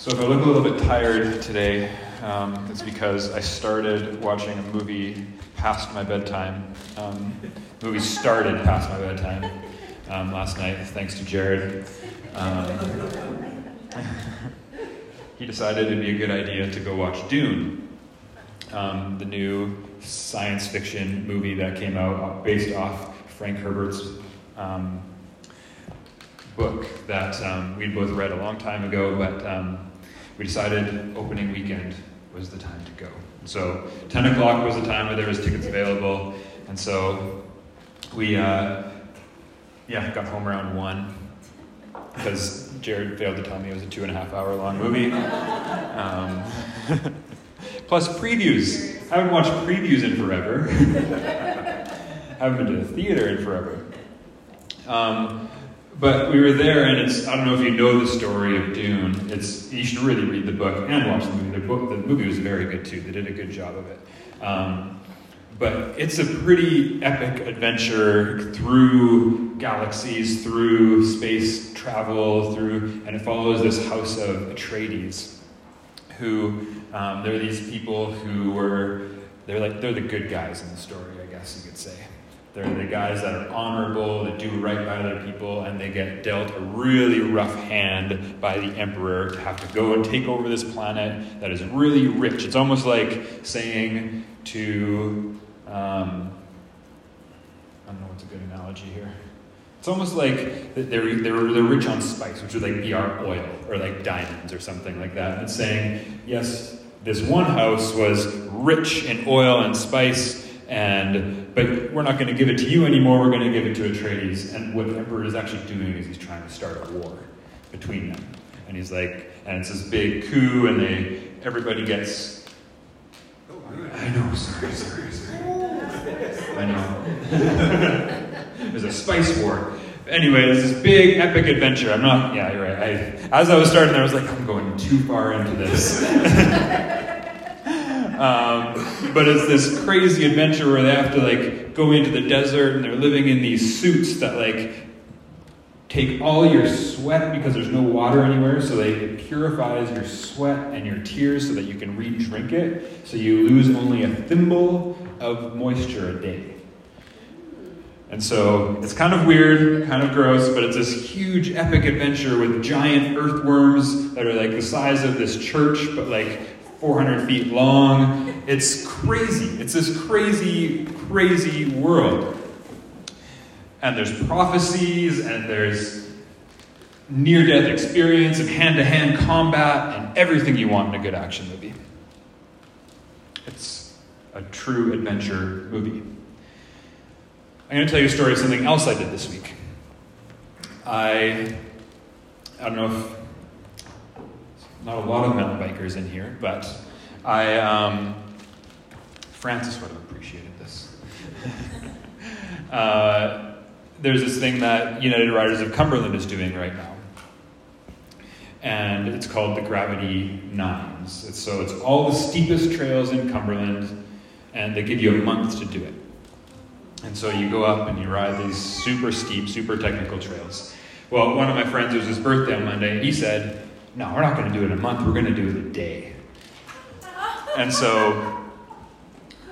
So, if I look a little bit tired today, um, it's because I started watching a movie past my bedtime. Um, the movie started past my bedtime um, last night, thanks to Jared. Um, he decided it'd be a good idea to go watch Dune, um, the new science fiction movie that came out based off Frank Herbert's um, book that we'd both read a long time ago, but we decided opening weekend was the time to go. So 10 o'clock was the time where there was tickets available, and so we, uh, yeah, got home around one because Jared failed to tell me it was a two and a half hour long movie. Um, plus previews. I haven't watched previews in forever. I haven't been to the theater in forever. Um, but we were there, and it's, I don't know if you know the story of Dune. It's, you should really read the book and watch the movie. The, book, the movie was very good too, they did a good job of it. Um, but it's a pretty epic adventure through galaxies, through space travel, through, and it follows this house of Atreides, who um, they're these people who were, they're like, they're the good guys in the story, I guess you could say. They're the guys that are honorable, that do right by other people, and they get dealt a really rough hand by the emperor to have to go and take over this planet that is really rich. It's almost like saying to, um, I don't know what's a good analogy here. It's almost like they're, they're, they're rich on spice, which would like be our oil, or like diamonds or something like that. And saying, yes, this one house was rich in oil and spice, and but we're not going to give it to you anymore. We're going to give it to Atreides. And what the emperor is actually doing is he's trying to start a war between them. And he's like, and it's this big coup, and they everybody gets. I know, sorry, sorry, sorry. I know. There's a spice war. Anyway, it's this big epic adventure. I'm not. Yeah, you're right. I, as I was starting there, I was like, I'm going too far into this. Um, but it's this crazy adventure where they have to like go into the desert and they're living in these suits that like take all your sweat because there's no water anywhere, so they, it purifies your sweat and your tears so that you can re-drink it. So you lose only a thimble of moisture a day. And so it's kind of weird, kind of gross, but it's this huge epic adventure with giant earthworms that are like the size of this church, but like 400 feet long. It's crazy. It's this crazy, crazy world. And there's prophecies, and there's near death experience, and hand to hand combat, and everything you want in a good action movie. It's a true adventure movie. I'm going to tell you a story of something else I did this week. I, I don't know if not a lot of mountain bikers in here, but I, um, Francis would have appreciated this. uh, there's this thing that United Riders of Cumberland is doing right now. And it's called the Gravity Nines. It's, so it's all the steepest trails in Cumberland, and they give you a month to do it. And so you go up and you ride these super steep, super technical trails. Well, one of my friends, it was his birthday on Monday, he said, no, we're not going to do it in a month, we're going to do it in a day. And so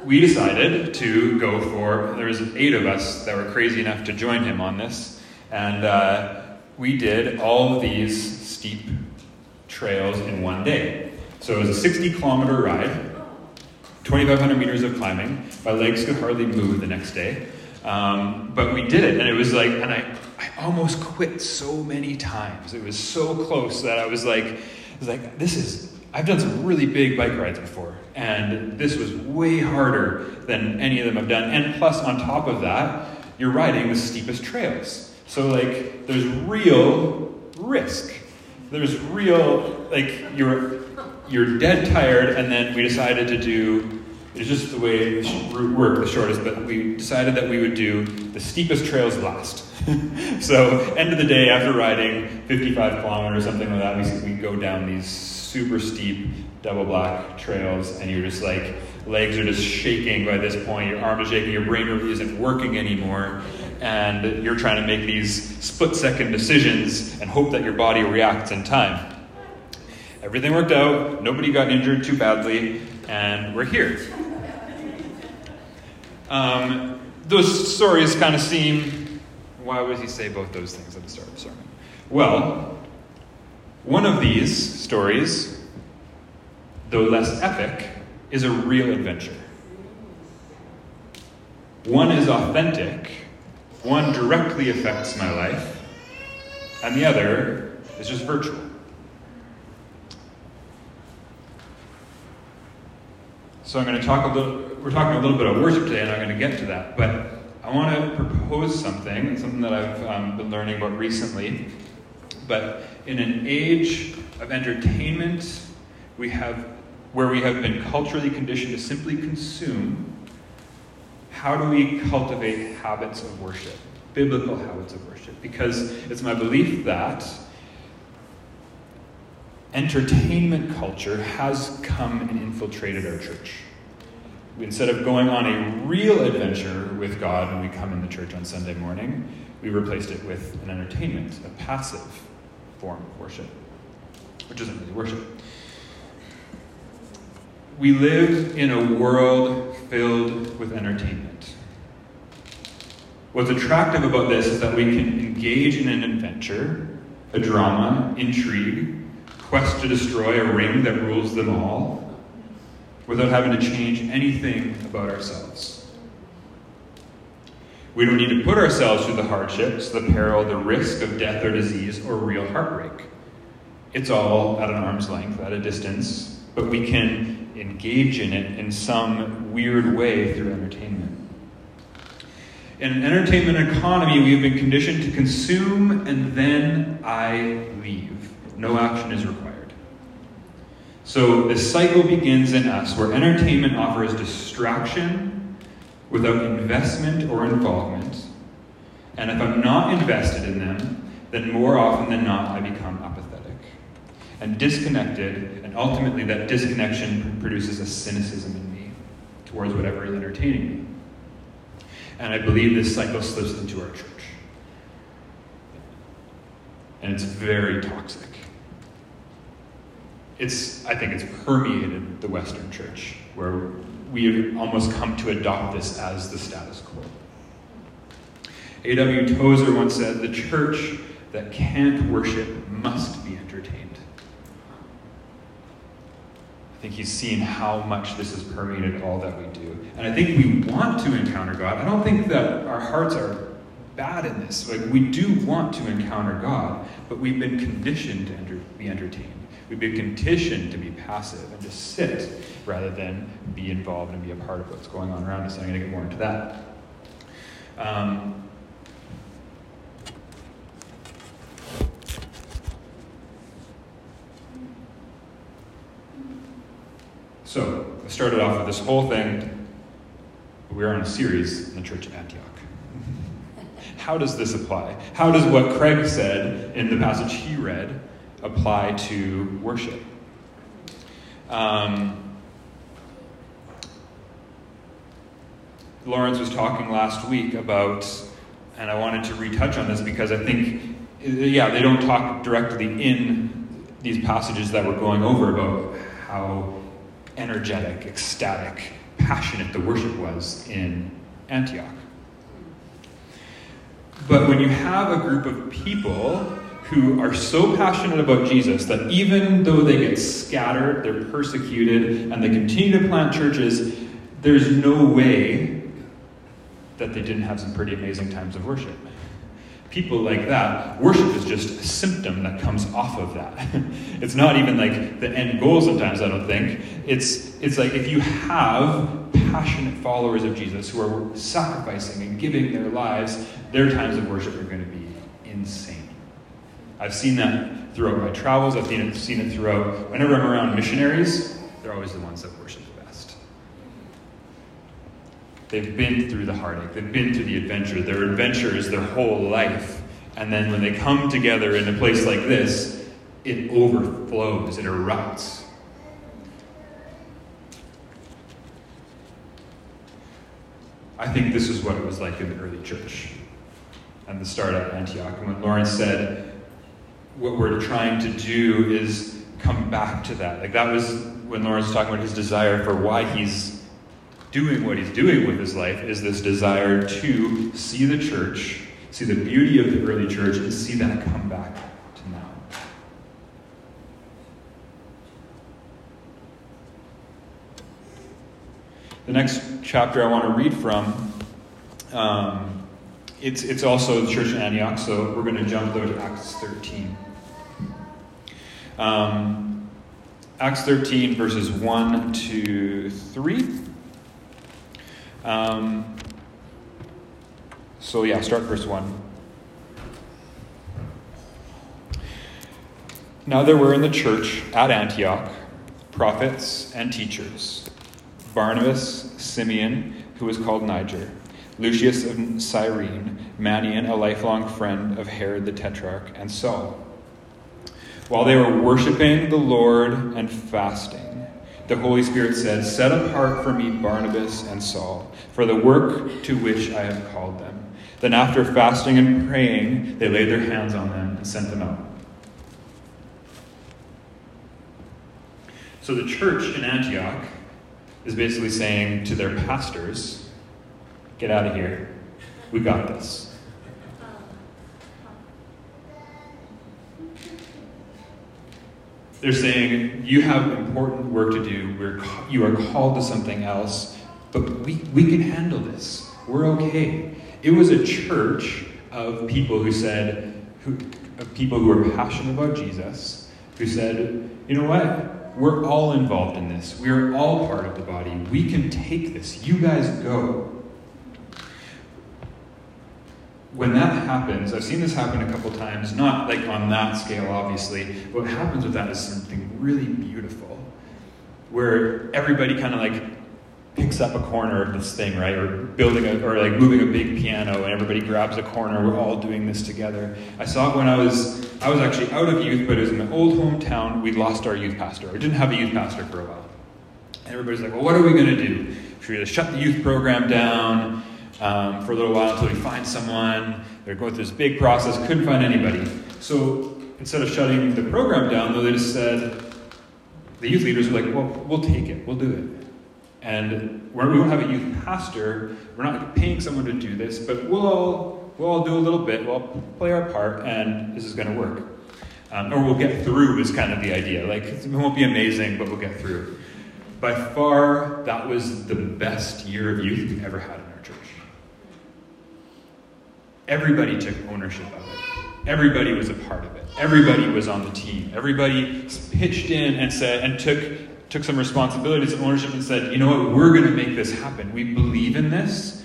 we decided to go for, there was eight of us that were crazy enough to join him on this. And uh, we did all of these steep trails in one day. So it was a 60 kilometer ride, 2,500 meters of climbing. My legs could hardly move the next day. Um, but we did it, and it was like, and I, I almost quit so many times. It was so close that I was like, I was like, this is, I've done some really big bike rides before, and this was way harder than any of them I've done. And plus, on top of that, you're riding the steepest trails. So, like, there's real risk. There's real, like, you're, you're dead tired, and then we decided to do it's just the way the route worked, the shortest, but we decided that we would do the steepest trails last. so, end of the day, after riding 55 kilometers, or something like that, we, we go down these super steep double black trails, and you're just like, legs are just shaking by this point, your arm is shaking, your brain really isn't working anymore, and you're trying to make these split second decisions and hope that your body reacts in time. Everything worked out, nobody got injured too badly, and we're here. Um, those stories kind of seem. Why would he say both those things at the start of the sermon? Well, one of these stories, though less epic, is a real adventure. One is authentic, one directly affects my life, and the other is just virtual. So I'm going to talk a little, we're talking a little bit of worship today, and I'm going to get to that. But I want to propose something, and something that I've um, been learning about recently. But in an age of entertainment, we have, where we have been culturally conditioned to simply consume, how do we cultivate habits of worship, biblical habits of worship? Because it's my belief that entertainment culture has come and infiltrated our church. Instead of going on a real adventure with God when we come in the church on Sunday morning, we replaced it with an entertainment, a passive form of worship, which isn't really worship. We live in a world filled with entertainment. What's attractive about this is that we can engage in an adventure, a drama, intrigue, quest to destroy a ring that rules them all, without having to change anything about ourselves. We don't need to put ourselves through the hardships, the peril, the risk of death or disease, or real heartbreak. It's all at an arm's length, at a distance, but we can engage in it in some weird way through entertainment. In an entertainment economy, we have been conditioned to consume and then I leave. No action is required. So the cycle begins in us where entertainment offers distraction without investment or involvement. And if I'm not invested in them, then more often than not, I become apathetic and disconnected. And ultimately, that disconnection produces a cynicism in me towards whatever is entertaining me. And I believe this cycle slips into our church. And it's very toxic it's, I think it's permeated the Western church, where we have almost come to adopt this as the status quo. A.W. Tozer once said, The church that can't worship must be entertained. I think he's seen how much this has permeated all that we do. And I think we want to encounter God. I don't think that our hearts are bad in this. Like, we do want to encounter God, but we've been conditioned to enter, be entertained. We've been conditioned to be passive and just sit rather than be involved and be a part of what's going on around us. And I'm going to get more into that. Um, so, I started off with this whole thing. We're on a series in the church of Antioch. How does this apply? How does what Craig said in the passage he read apply to worship. Um, Lawrence was talking last week about, and I wanted to retouch on this because I think, yeah, they don't talk directly in these passages that we're going over about how energetic, ecstatic, passionate the worship was in Antioch. But when you have a group of people who are so passionate about Jesus that even though they get scattered, they're persecuted, and they continue to plant churches, there's no way that they didn't have some pretty amazing times of worship. People like that, worship is just a symptom that comes off of that. it's not even like the end goal sometimes, I don't think. It's, it's like if you have passionate followers of Jesus who are sacrificing and giving their lives, their times of worship are going to be. I've seen that throughout my travels. I've seen it, seen it throughout, whenever I'm around missionaries, they're always the ones that worship the best. They've been through the heartache, they've been through the adventure. Their adventure is their whole life. And then when they come together in a place like this, it overflows, it erupts. I think this is what it was like in the early church and the start at Antioch. And when Lawrence said, what we're trying to do is come back to that. Like that was when Lawrence was talking about his desire for why he's doing what he's doing with his life is this desire to see the church, see the beauty of the early church, and see that come back to now. The next chapter I want to read from, um, it's, it's also the church in Antioch, so we're going to jump though to Acts 13. Um, Acts 13, verses 1 to 3. Um, so, yeah, start verse 1. Now there were in the church at Antioch prophets and teachers Barnabas, Simeon, who was called Niger, Lucius of Cyrene, Manaen, a lifelong friend of Herod the Tetrarch, and Saul. While they were worshiping the Lord and fasting, the Holy Spirit said, Set apart for me Barnabas and Saul for the work to which I have called them. Then, after fasting and praying, they laid their hands on them and sent them out. So, the church in Antioch is basically saying to their pastors, Get out of here. We got this. They're saying, You have important work to do. We're, you are called to something else, but we, we can handle this. We're okay. It was a church of people who said, who, of people who were passionate about Jesus, who said, You know what? We're all involved in this. We're all part of the body. We can take this. You guys go when that happens, I've seen this happen a couple times, not like on that scale, obviously. What happens with that is something really beautiful, where everybody kind of like picks up a corner of this thing, right? Or building a, or like moving a big piano, and everybody grabs a corner. We're all doing this together. I saw it when I was, I was actually out of youth, but it was in my old hometown. We'd lost our youth pastor. We didn't have a youth pastor for a while. And everybody's like, well, what are we going to do? Should we either shut the youth program down? Um, for a little while until we find someone. They're going through this big process, couldn't find anybody. So instead of shutting the program down, though, they just said, the youth leaders were like, well, we'll take it, we'll do it. And we won't have a youth pastor, we're not like paying someone to do this, but we'll all, we'll all do a little bit, we'll play our part, and this is going to work. Um, or we'll get through, is kind of the idea. Like, it won't be amazing, but we'll get through. By far, that was the best year of youth we've ever had. Everybody took ownership of it. Everybody was a part of it. Everybody was on the team. Everybody pitched in and said and took took some responsibilities and ownership and said, you know what, we're going to make this happen. We believe in this.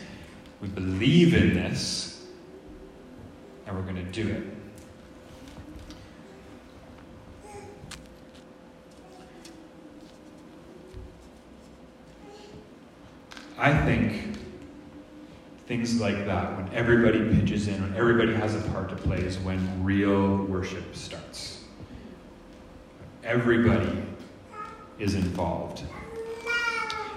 We believe in this. And we're going to do it. I think things like that, when everybody pitches in, when everybody has a part to play, is when real worship starts. Everybody is involved.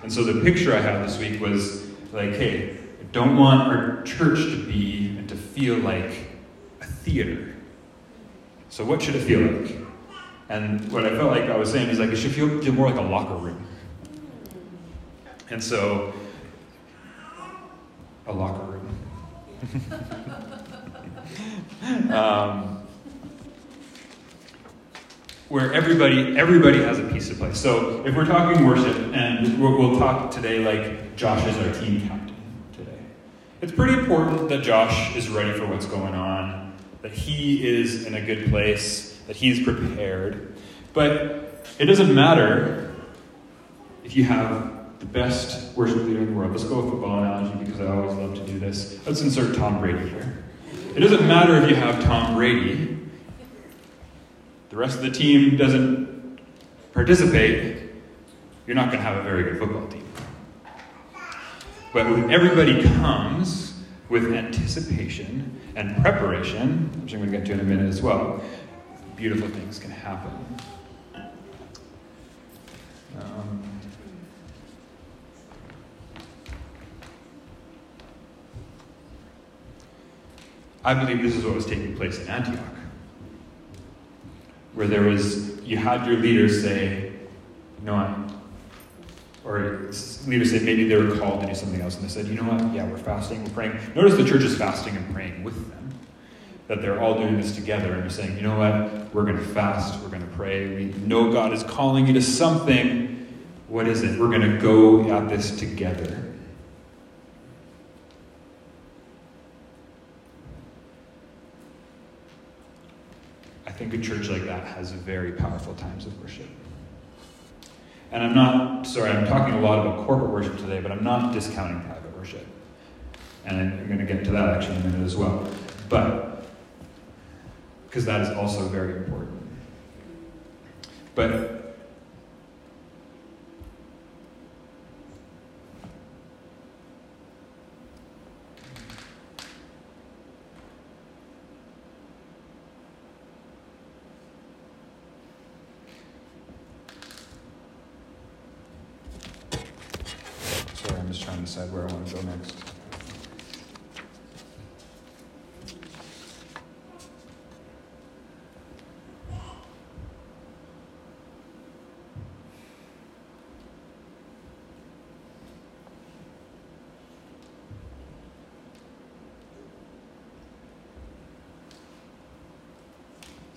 And so the picture I had this week was like, hey, I don't want our church to be and to feel like a theater. So what should it feel like? And what I felt like I was saying is like it should feel, feel more like a locker room. And so a locker room. um, where everybody everybody has a piece to play. So if we're talking worship, and we'll, we'll talk today like Josh is our team captain today. It's pretty important that Josh is ready for what's going on, that he is in a good place, that he's prepared. But it doesn't matter if you have the best worship leader in the world. Let's go with football analogy because I always love to do this. Let's insert Tom Brady here. It doesn't matter if you have Tom Brady, the rest of the team doesn't participate, you're not going to have a very good football team. But when everybody comes with anticipation and preparation, which I'm going to get to in a minute as well, beautiful things can happen. I believe this is what was taking place in Antioch. where there was, you had your leaders say, you know what, or leaders say maybe they were called to do something else, and they said, you know what, yeah, we're fasting, we're praying. Notice the church is fasting and praying with them. That they're all doing this together and they're saying, you know what, we're going to fast, we're going to pray. We know God is calling you to something. What is it? We're going to go at this together. I think a church like that has very powerful times of worship. And I'm not, sorry, I'm talking a lot about corporate worship today, but I'm not discounting private worship. And I'm going to get to that actually in a minute as well. But, because that is also very important. But decide where I want to go next.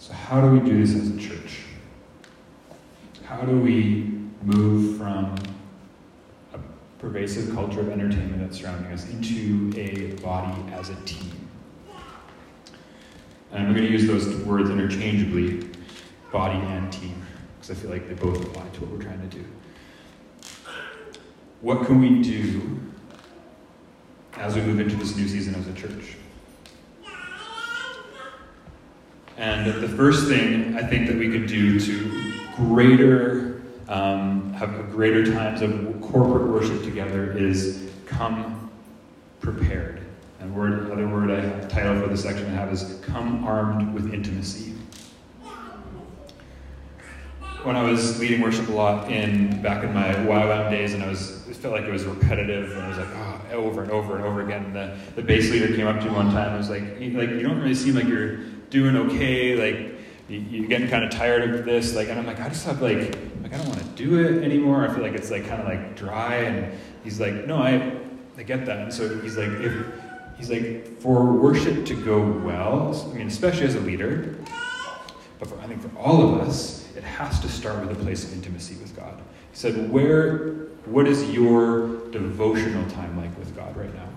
So, how do we do this as a church? How do we move from a pervasive culture of entertainment that's surrounding us into a body as a team. And I'm going to use those words interchangeably, body and team, because I feel like they both apply to what we're trying to do. What can we do as we move into this new season as a church? And the first thing I think that we could do to greater um, have greater times of corporate worship together is come prepared. And word, another word I have, title for the section I have is come armed with intimacy. When I was leading worship a lot in back in my YWAM days, and I was it felt like it was repetitive, and I was like, oh, over and over and over again. And the, the base leader came up to me one time and was like, like you don't really seem like you're doing okay. Like you, are getting kind of tired of this. Like, and I'm like, I just have like like, I don't want to do it anymore. I feel like it's like kind of like dry. And he's like, no, I, I get that. And so he's like, if, he's like, for worship to go well, I mean, especially as a leader, but for, I think for all of us, it has to start with a place of intimacy with God. He said, where, what is your devotional time like with God right now?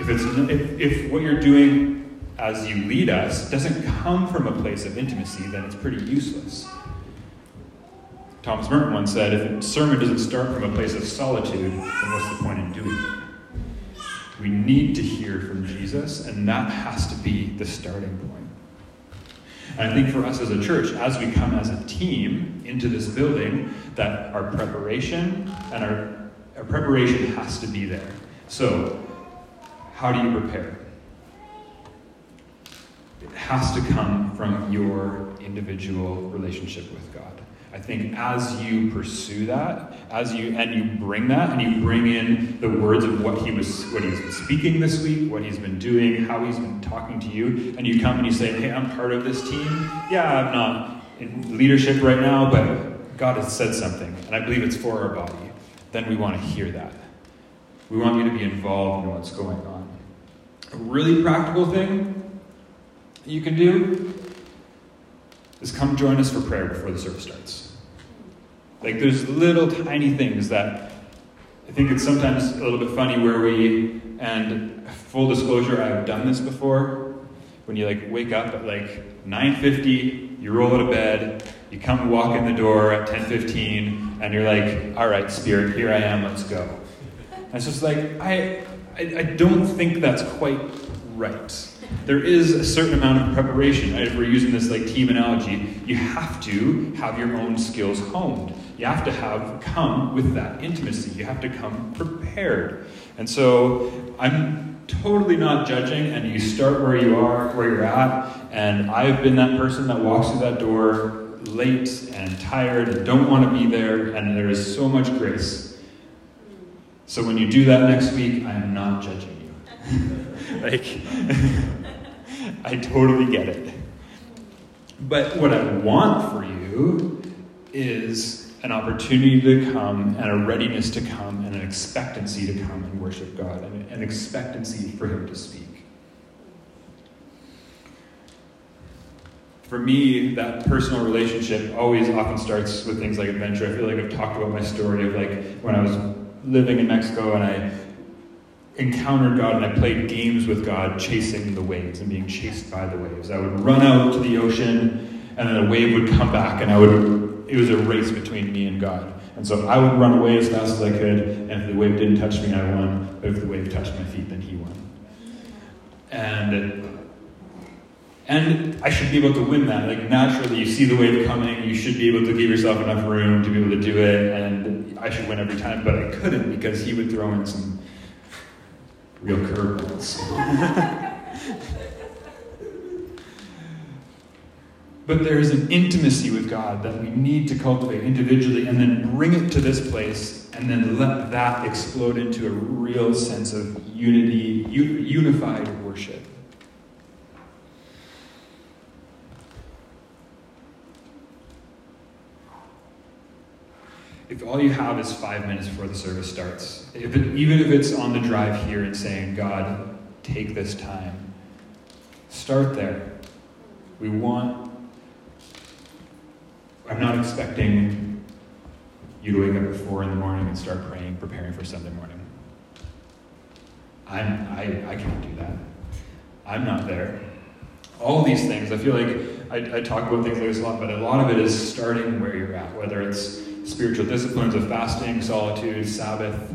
If, it's, if, if what you're doing as you lead us doesn't come from a place of intimacy, then it's pretty useless. Thomas Merton once said, if a sermon doesn't start from a place of solitude, then what's the point in doing it? We need to hear from Jesus, and that has to be the starting point. And I think for us as a church, as we come as a team into this building, that our preparation and our, our preparation has to be there. So, how do you prepare? Has to come from your individual relationship with God. I think as you pursue that, as you and you bring that, and you bring in the words of what he was, what he's been speaking this week, what he's been doing, how he's been talking to you, and you come and you say, "Hey, I'm part of this team. Yeah, I'm not in leadership right now, but God has said something, and I believe it's for our body." Then we want to hear that. We want you to be involved in what's going on. A really practical thing you can do is come join us for prayer before the service starts. Like there's little tiny things that I think it's sometimes a little bit funny where we, and full disclosure, I've done this before. When you like wake up at like 9:50, you roll out of bed, you come walk in the door at 10:15, and you're like, "All right, Spirit, here I am. Let's go." And it's just like I, I, I don't think that's quite right there is a certain amount of preparation. Right? If we're using this like team analogy, you have to have your own skills honed. You have to have come with that intimacy. You have to come prepared. And so I'm totally not judging, and you start where you are, where you're at. And I've been that person that walks through that door late and tired and don't want to be there, and there is so much grace. So when you do that next week, I am not judging you. like I totally get it. But what I want for you is an opportunity to come and a readiness to come and an expectancy to come and worship God and an expectancy for Him to speak. For me, that personal relationship always often starts with things like adventure. I feel like I've talked about my story of like when I was living in Mexico and I encountered God and I played games with God, chasing the waves and being chased by the waves. I would run out to the ocean, and then a wave would come back, and I would. It was a race between me and God. And so I would run away as fast as I could, and if the wave didn't touch me, I won. But if the wave touched my feet, then he won. And and I should be able to win that. Like naturally, you see the wave coming, you should be able to give yourself enough room to be able to do it, and I should win every time. But I couldn't because he would throw in some real curveballs. but there's an intimacy with God that we need to cultivate individually and then bring it to this place and then let that explode into a real sense of unity, unified worship. If all you have is five minutes before the service starts, if it, even if it's on the drive here and saying, God, take this time, start there. We want, I'm not expecting you to wake up at four in the morning and start praying, preparing for Sunday morning. I'm, I, I can't do that. I'm not there. All these things, I feel like I, I talk about things like this a lot, but a lot of it is starting where you're at, whether it's spiritual disciplines of fasting, solitude, Sabbath,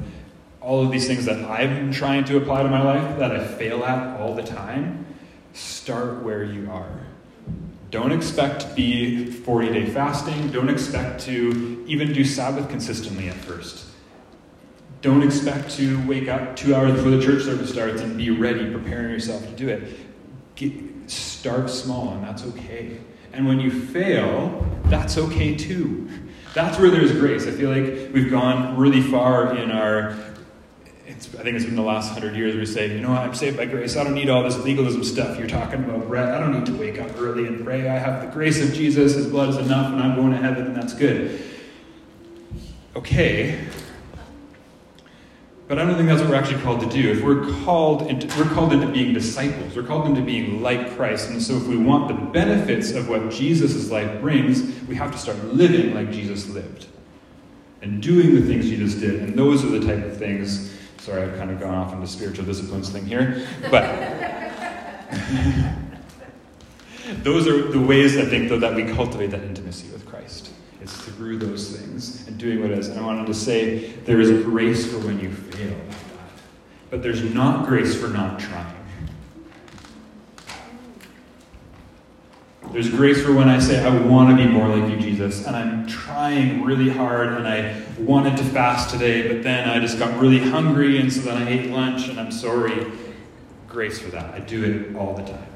all of these things that I'm trying to apply to my life that I fail at all the time, start where you are. Don't expect to be 40 day fasting. Don't expect to even do Sabbath consistently at first. Don't expect to wake up two hours before the church service starts and be ready, preparing yourself to do it. Get, start small, and that's okay. And when you fail, that's okay too. That's where there's grace. I feel like we've gone really far in our. It's, I think it's been the last hundred years we say, you know, what, I'm saved by grace. I don't need all this legalism stuff you're talking about, Brett. I don't need to wake up early and pray. I have the grace of Jesus. His blood is enough, and I'm going to heaven, and that's good. Okay, but I don't think that's what we're actually called to do. If we're called into, we're called into being disciples, we're called into being like Christ. And so if we want the benefits of what Jesus' life brings, we have to start living like Jesus lived. And doing the things Jesus did. And those are the type of things. Sorry, I've kind of gone off into spiritual disciplines thing here. But those are the ways I think though that we cultivate that intimacy with Christ. It's through those things and doing what it is. And I wanted to say there is grace for when you fail, but there's not grace for not trying. There's grace for when I say, I want to be more like you, Jesus, and I'm trying really hard, and I wanted to fast today, but then I just got really hungry, and so then I ate lunch, and I'm sorry. Grace for that. I do it all the time.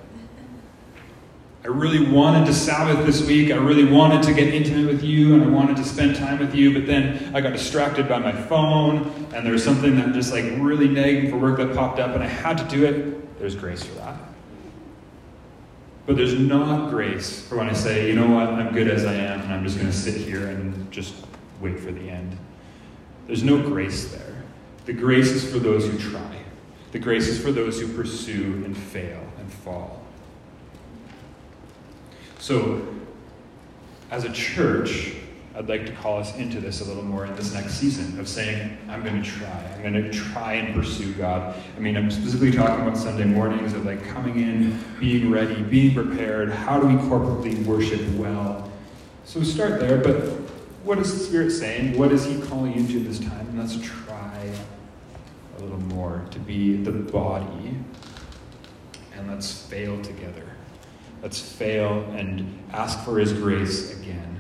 I really wanted to Sabbath this week. I really wanted to get intimate with you and I wanted to spend time with you, but then I got distracted by my phone and there was something that just like really nagging for work that popped up and I had to do it. There's grace for that. But there's not grace for when I say, you know what, I'm good as I am and I'm just going to sit here and just wait for the end. There's no grace there. The grace is for those who try, the grace is for those who pursue and fail and fall. So, as a church, I'd like to call us into this a little more in this next season of saying, I'm going to try. I'm going to try and pursue God. I mean, I'm specifically talking about Sunday mornings of like coming in, being ready, being prepared. How do we corporately worship well? So start there, but what is the Spirit saying? What is He calling you to this time? And let's try a little more to be the body and let's fail together. Let's fail and ask for His grace again.